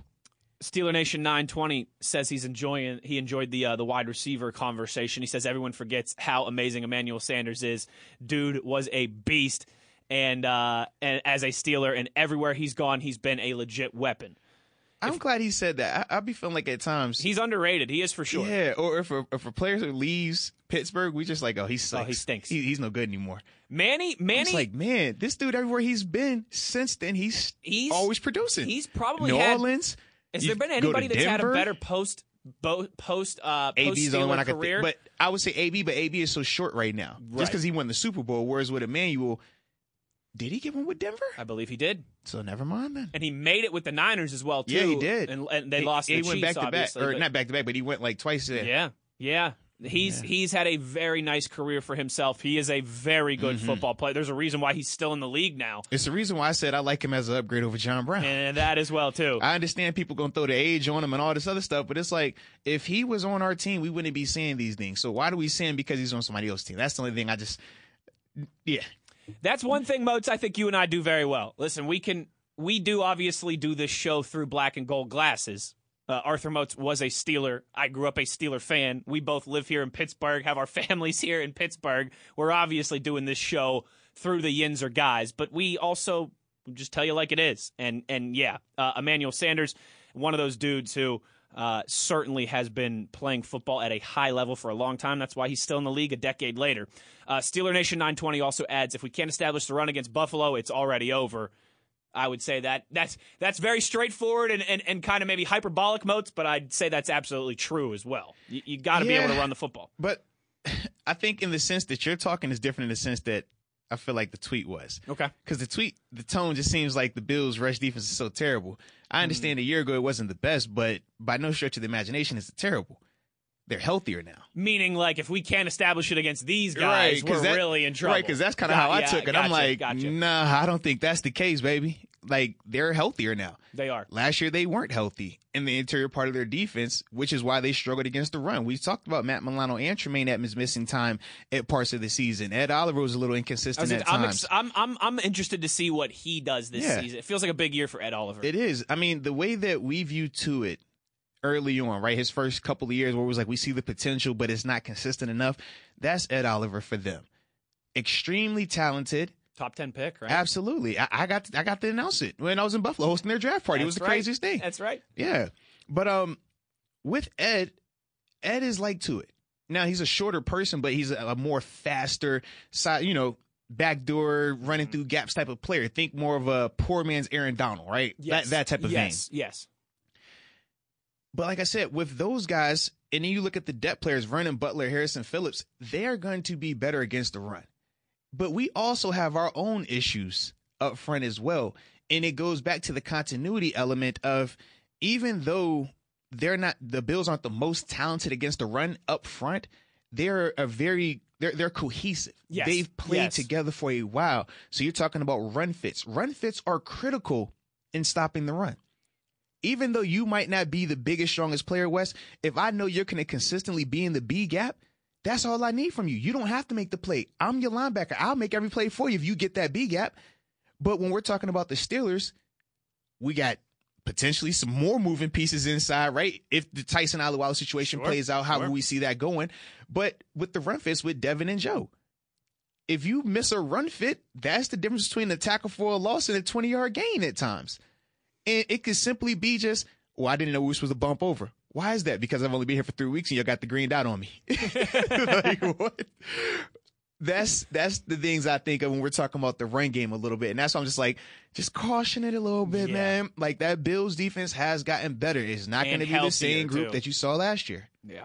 Steeler Nation 920 says he's enjoying he enjoyed the uh, the wide receiver conversation. He says everyone forgets how amazing Emmanuel Sanders is. Dude was a beast and uh and as a Steeler and everywhere he's gone he's been a legit weapon. I'm glad he said that. I, I be feeling like at times, He's underrated. He is for sure. yeah. Or if a, if a player leaves Pittsburgh, we just like, oh, he sucks. he stinks. He, he's no good anymore. Manny Manny like, man, this dude everywhere he's been since then, he's He's- always producing. he's probably New had- Orleans. Has you there been anybody that's had a better post bo- post uh post AB's the only one I could think. But I would say AB, but AB is so short right now. Right. Just because he won the Super Bowl. Whereas with Emmanuel, did he get one with Denver? I believe he did. So never mind then. And he made it with the Niners as well too. Yeah, he did. And, and they He- lost He the went Chiefs back to back, or but- not back to back, but he went like twice. There. Yeah, yeah. He's he's had a very nice career for himself. He is a very good Mm-hmm. football player. There's a reason why he's still in the league now, It's the reason why I said I like him as an upgrade over John Brown. and that as well too. I understand people gonna throw the age on him and all this other stuff, but it's like if he was on our team, we wouldn't be saying these things. So why do we say him because he's on somebody else's team? That's the only thing I just, yeah. That's one thing, Moats. I think you and I do very well. Listen, we can we do obviously do this show through black and gold glasses. Uh, Arthur Moats was a Steeler. I grew up a Steeler fan. We both live here in Pittsburgh, have our families here in Pittsburgh. We're obviously doing this show through the Yinzer guys, but we also just tell you like it is. And and yeah, uh, Emmanuel Sanders, one of those dudes who uh, certainly has been playing football at a high level for a long time. That's why he's still in the league a decade later. Uh, Steeler Nation 920 also adds, if we can't establish the run against Buffalo, it's already over. I would say that that's that's very straightforward and, and, and kind of maybe hyperbolic Moats, but I'd say that's absolutely true as well. You, you got to be able to run the football. But I think in the sense that you're talking is different in the sense that I feel like the tweet was. Okay. Because the tweet, the tone just seems like the Bills' rush defense is so terrible. I mm. understand a year ago it wasn't the best, but by no stretch of the imagination is it terrible. They're healthier now. Meaning, like, if we can't establish it against these guys, we're that- really in trouble. Right, because that's kind of how I yeah, took it. I'm like, gotcha. nah, I don't think that's the case, baby. Like they're healthier now. They are. Last year they weren't healthy in the interior part of their defense, which is why they struggled against the run. We talked about Matt Milano and Tremaine Edmunds missing time at parts of the season. Ed Oliver was a little inconsistent at I'm, times. ex- I'm I'm I'm interested to see what he does this Yeah. season. It feels like a big year for Ed Oliver. It is. I mean, the way that we view to it early on, right? His first couple of years where it was like we see the potential, but it's not consistent enough. That's Ed Oliver for them. Extremely talented. Top ten pick, right? Absolutely. I, I got I got to announce it when I was in Buffalo hosting their draft party. it was That's the right. craziest thing. That's right. Yeah. But um with Ed, Ed is like to it. Now he's a shorter person, but he's a, a more faster side, you know, backdoor running through gaps type of player. Think more of a poor man's Aaron Donald, right? Yes. That that type of yes. vein. Yes. But like I said, with those guys, and then you look at the depth players, Vernon Butler, Harrison Phillips, they are going to be better against the run. But we also have our own issues up front as well. And it goes back to the continuity element of even though they're not the Bills aren't the most talented against the run up front, they're a very they're they're cohesive. Yes. They've played Yes. together for a while. So you're talking about run fits. Run fits are critical in stopping the run even though you might not be the biggest, strongest player, West, if I know you're going to consistently be in the B gap, that's all I need from you. You don't have to make the play. I'm your linebacker. I'll make every play for you if you get that B gap. But when we're talking about the Steelers, we got potentially some more moving pieces inside, right? If the Tyson Alualu situation Sure, plays out, how sure. will we see that going? But with the run fits with Devin and Joe, if you miss a run fit, that's the difference between a tackle for a loss and a 20 yard gain at times. And it could simply be just, well, I didn't know we were supposed to bump over. Why is that? Because I've only been here for three weeks and you got the green dot on me. like what? That's that's the things I think of when we're talking about the run game a little bit. And that's why I'm just like, just caution it a little bit, Yeah. man. Like that Bills defense has gotten better. It's not going to be the same group too. that you saw last year. Yeah.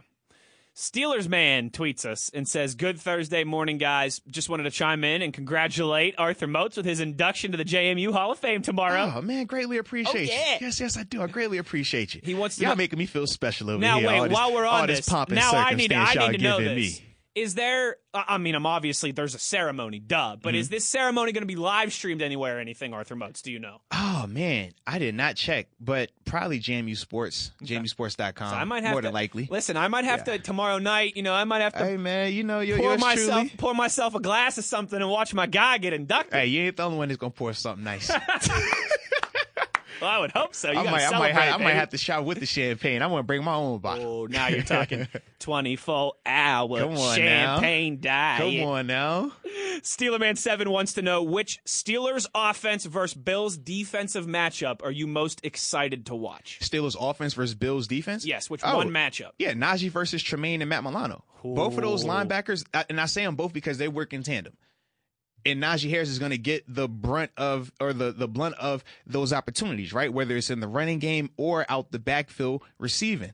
Steelers man tweets us and says, "Good Thursday morning, guys. Just wanted to chime in and congratulate Arthur Moats with his induction to the JMU Hall of Fame tomorrow." Oh man, greatly oh, appreciate Oh, yeah. you. Yes, yes, I do. I greatly appreciate you. He wants to Y'all know- making me feel special over now here. wait, all this, while we're all on this, this, now I need to, I need to know this. me. Is there? I mean, I'm obviously there's a ceremony, duh. But Mm-hmm. is this ceremony going to be live streamed anywhere or anything? Arthur Moats, do you know? Oh man, I did not check, but probably JMU Sports, JMUSports.com. So I might have more to than likely. Listen, I might have to tomorrow night. You know, I might have to Hey man, you know you're pour myself truly. pour myself a glass of something and watch my guy get inducted. Hey, you ain't the only one that's gonna pour something nice. Well, I would hope so. You I might, I might, I might have to shout with the champagne. I'm gonna bring my own bottle. Oh, now you're talking 24 hour Come on champagne die. Come diet. on now. Steelerman Seven wants to know which Steelers offense versus Bills defensive matchup are you most excited to watch? Steelers offense versus Bills defense. Yes, which Oh, one matchup? Yeah, Najee versus Tremaine and Matt Milano. Both of those linebackers, and I say them both because they work in tandem. And Najee Harris is going to get the brunt of, or the, the blunt of those opportunities, right? Whether it's in the running game or out the backfield receiving.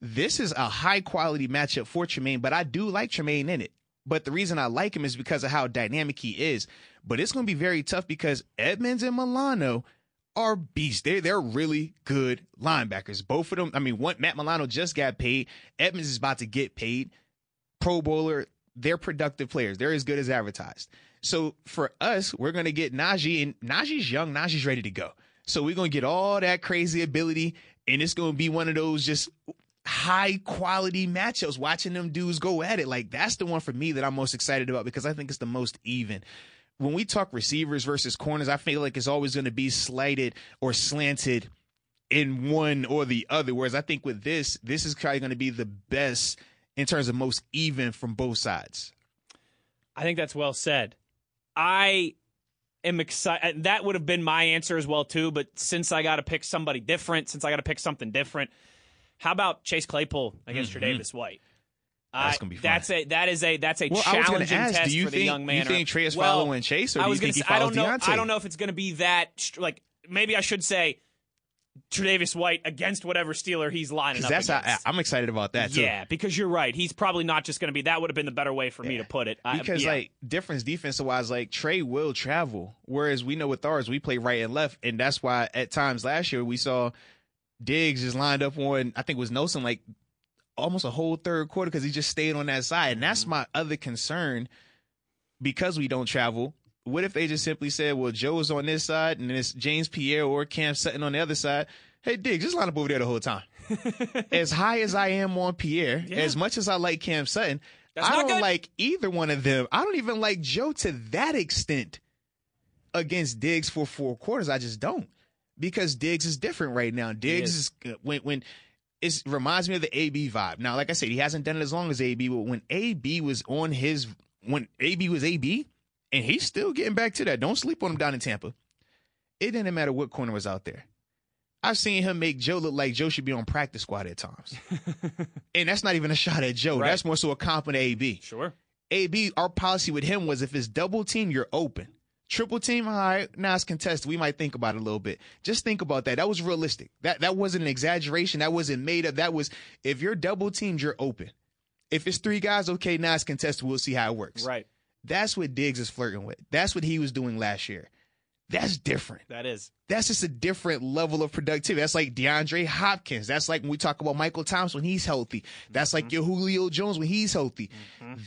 This is a high quality matchup for Tremaine, but I do like Tremaine in it. But the reason I like him is because of how dynamic he is. But it's going to be very tough because Edmunds and Milano are beasts. They're they're really good linebackers. Both of them. I mean, one Matt Milano just got paid. Edmunds is about to get paid. Pro bowler. They're productive players. They're as good as advertised. So for us, we're gonna get Najee, and Najee's young. Najee's ready to go. So we're gonna get all that crazy ability, and it's gonna be one of those just high quality matchups. Watching them dudes go at it, like that's the one for me that I'm most excited about because I think it's the most even when we talk receivers versus corners, I feel like it's always going to be slighted or slanted in one or the other. Whereas I think with this, this is probably going to be the best in terms of most even from both sides. I think that's well said. I am excited. That would have been my answer as well too. But since I got to pick somebody different, since I got to pick something different, how about Chase Claypool against Mhm. Tre'Davious White? That's gonna be fun. That's a that is a that's a Well, I was going challenging ask, test do you for the think young man. you think Trey is Well, following Chase, or do you think gonna he say, I don't know. Diontae? I don't know if it's going to be that. Like maybe I should say Tre'Davious White against whatever Steeler he's lining up. That's against. how, I, am excited about that too. Yeah, because you're right. He's probably not just going to be. That would have been the better way for me to put it. I- Because yeah. like difference defensive wise, like Trey will travel, whereas we know with ours we play right and left, and that's why at times last year we saw Diggs just lined up on I think it was Nelson like almost a whole third quarter because he just stayed on that side, and that's mm-hmm. my other concern because we don't travel. What if they just simply said, "Well, Joe's on this side, and then it's James Pierre or Cam Sutton on the other side." Hey, Diggs, just line up over there the whole time. as high as I am on Pierre, as much as I like Cam Sutton, That's I don't good. like either one of them. I don't even like Joe to that extent against Diggs for four quarters. I just don't because Diggs is different right now. Diggs is, when when it reminds me of the AB vibe. Now, like I said, he hasn't done it as long as AB, but when AB was on his when AB was AB, and he's still getting back to that. Don't sleep on him down in Tampa. It didn't matter what corner was out there. I've seen him make Joe look like Joe should be on practice squad at times. and that's not even a shot at Joe. Right. That's more so a compliment to AB. sure. AB, our policy with him was if it's double team, you're open. Triple team, all right, now it's contested. We might think about it a little bit. Just think about that. That was realistic. That that wasn't an exaggeration. That wasn't made up. That was if you're double teamed, you're open. If it's three guys, okay, now it's contested. We'll see how it works. Right. That's what Diggs is flirting with. That's what he was doing last year. That's different. That is. That's just a different level of productivity. That's like DeAndre Hopkins. That's like when we talk about Michael Thomas when he's healthy. That's like your Julio Jones when he's healthy.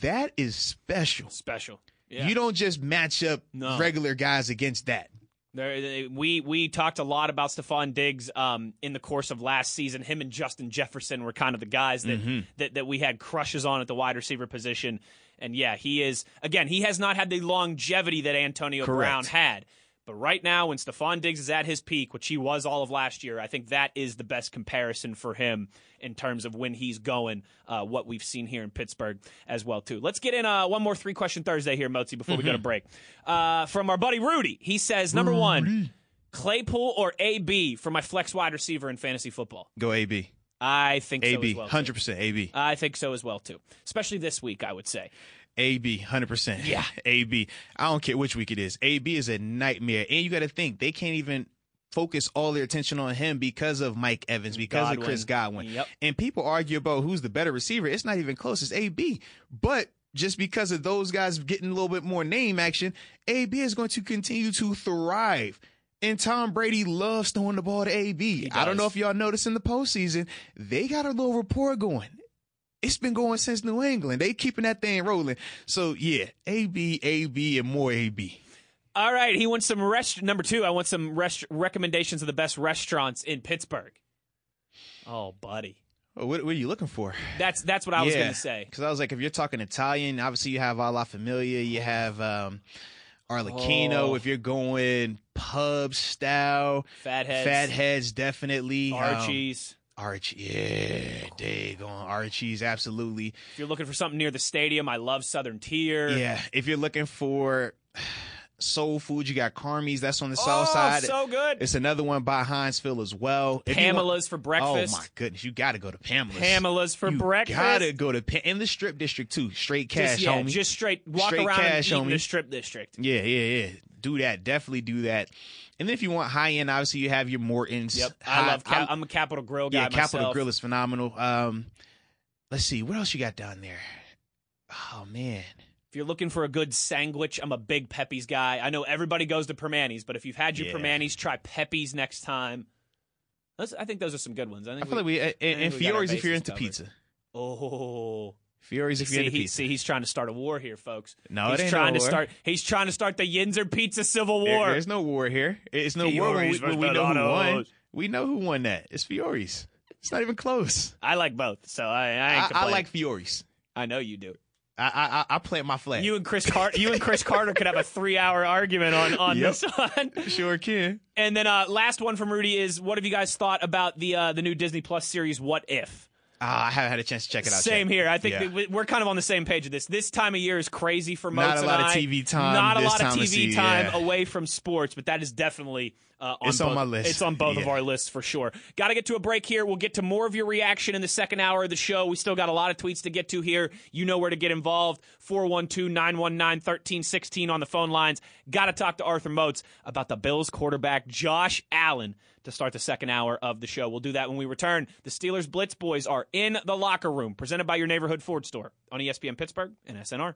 That is special. Special. Yeah. You don't just match up No. regular guys against that. There, we we talked a lot about Stefon Diggs um, in the course of last season. Him and Justin Jefferson were kind of the guys that, Mm-hmm. that that we had crushes on at the wide receiver position. And yeah, he is again. He has not had the longevity that Antonio Correct. Brown had. But right now, when Stefon Diggs is at his peak, which he was all of last year, I think that is the best comparison for him in terms of when he's going. Uh, what we've seen here in Pittsburgh as well too. Let's get in uh, one more three question Thursday here, Mozi, before we go to break. Uh, from our buddy Rudy, he says number one, Claypool or AB for my flex wide receiver in fantasy football. Go AB. I think so AB. as well. too. Hundred percent AB. I think so as well too, especially this week. I would say. AB, hundred percent. Yeah. AB. I don't care which week it is. AB is a nightmare, and you got to think they can't even focus all their attention on him because of Mike Evans, because of Chris Godwin. Yep. And people argue about who's the better receiver. It's not even close. It's AB. But just because of those guys getting a little bit more name action, AB is going to continue to thrive. And Tom Brady loves throwing the ball to AB. I don't know if y'all noticed in the postseason, they got a little rapport going. It's been going since New England. They keeping that thing rolling. So yeah, AB, AB, and more AB. All right, he wants some rest. Number two, I want some rest recommendations of the best restaurants in Pittsburgh. Oh, buddy, Oh, what, what are you looking for? that's that's what I was going to say. Because I was like, if you're talking Italian, obviously you have Alla Famiglia, you have um, Arlecchino. Oh. If you're going pub style, Fatheads, Fatheads, definitely. Um, Archie's. Archie, yeah, day going Archie's, absolutely. if you're looking for something near the stadium, I love Southern Tier. Yeah, if you're looking for soul food, you got Carmi's. That's on the oh, south side. so good. It's another one by Hinesville as well. If you want- Pamela's for breakfast. Oh my goodness, you got to go to Pamela's. Pamela's for breakfast. you breakfast. Gotta go to in the strip district too. Straight cash, just, yeah, homie. just straight walk Straight around cash, and eat in the strip district. yeah, yeah, yeah. Do that. Definitely do that. And then if you want high end, obviously you have your Mortons. Yep, I High- love. Ca- I'm- I'm a Capital Grille guy yeah, Capital myself. Grill is phenomenal. Um, let's see what else you got down there. Oh man, If you're looking for a good sandwich, I'm a big Pepe's guy. I know everybody goes to Primanti's, but if you've had your Yeah. Primanti's, try Pepe's next time. Those, I think those are some good ones. I think I feel like we and, and think we got Fiori's if you're into covered. pizza. Oh, Fiori's if you're into he, pizza. see, he's trying to start a war here, folks. No, he's it ain't trying no to war. start. He's trying to start the Yinzer Pizza Civil There- War. there's no war here. It's no war when we, when we know who won. We know who won that. It's Fiori's. It's not even close. I like both, so I, I ain't I, I like Fiori's. I know you do. I I, I- plant my flag. You and Chris Carter, you and Chris Carter could have a three-hour argument on on Yep. this one. sure can. And then uh, last one from Rudy is: What have you guys thought about the uh, the new Disney Plus series? What if? Ah, I haven't had a chance to check it out. Same yet. here. I think Yeah. we- we're kind of on the same page of this. This time of year is crazy for most. Not a lot of TV time Not a lot of time of TV time away from sports, but that is definitely uh, on It's on both- my list. It's on both of our lists for sure. Got to get to a break here. We'll get to more of your reaction in the second hour of the show. We still got a lot of tweets to get to here. You know where to get involved. 412-919-1316 on the phone lines. Got to talk to Arthur Moats about the Bills quarterback Josh Allen to start the second hour of the show. We'll do that when we return. The Steelers Blitz Boys are in the locker room, presented by your neighborhood Ford store on ESPN Pittsburgh and SNR.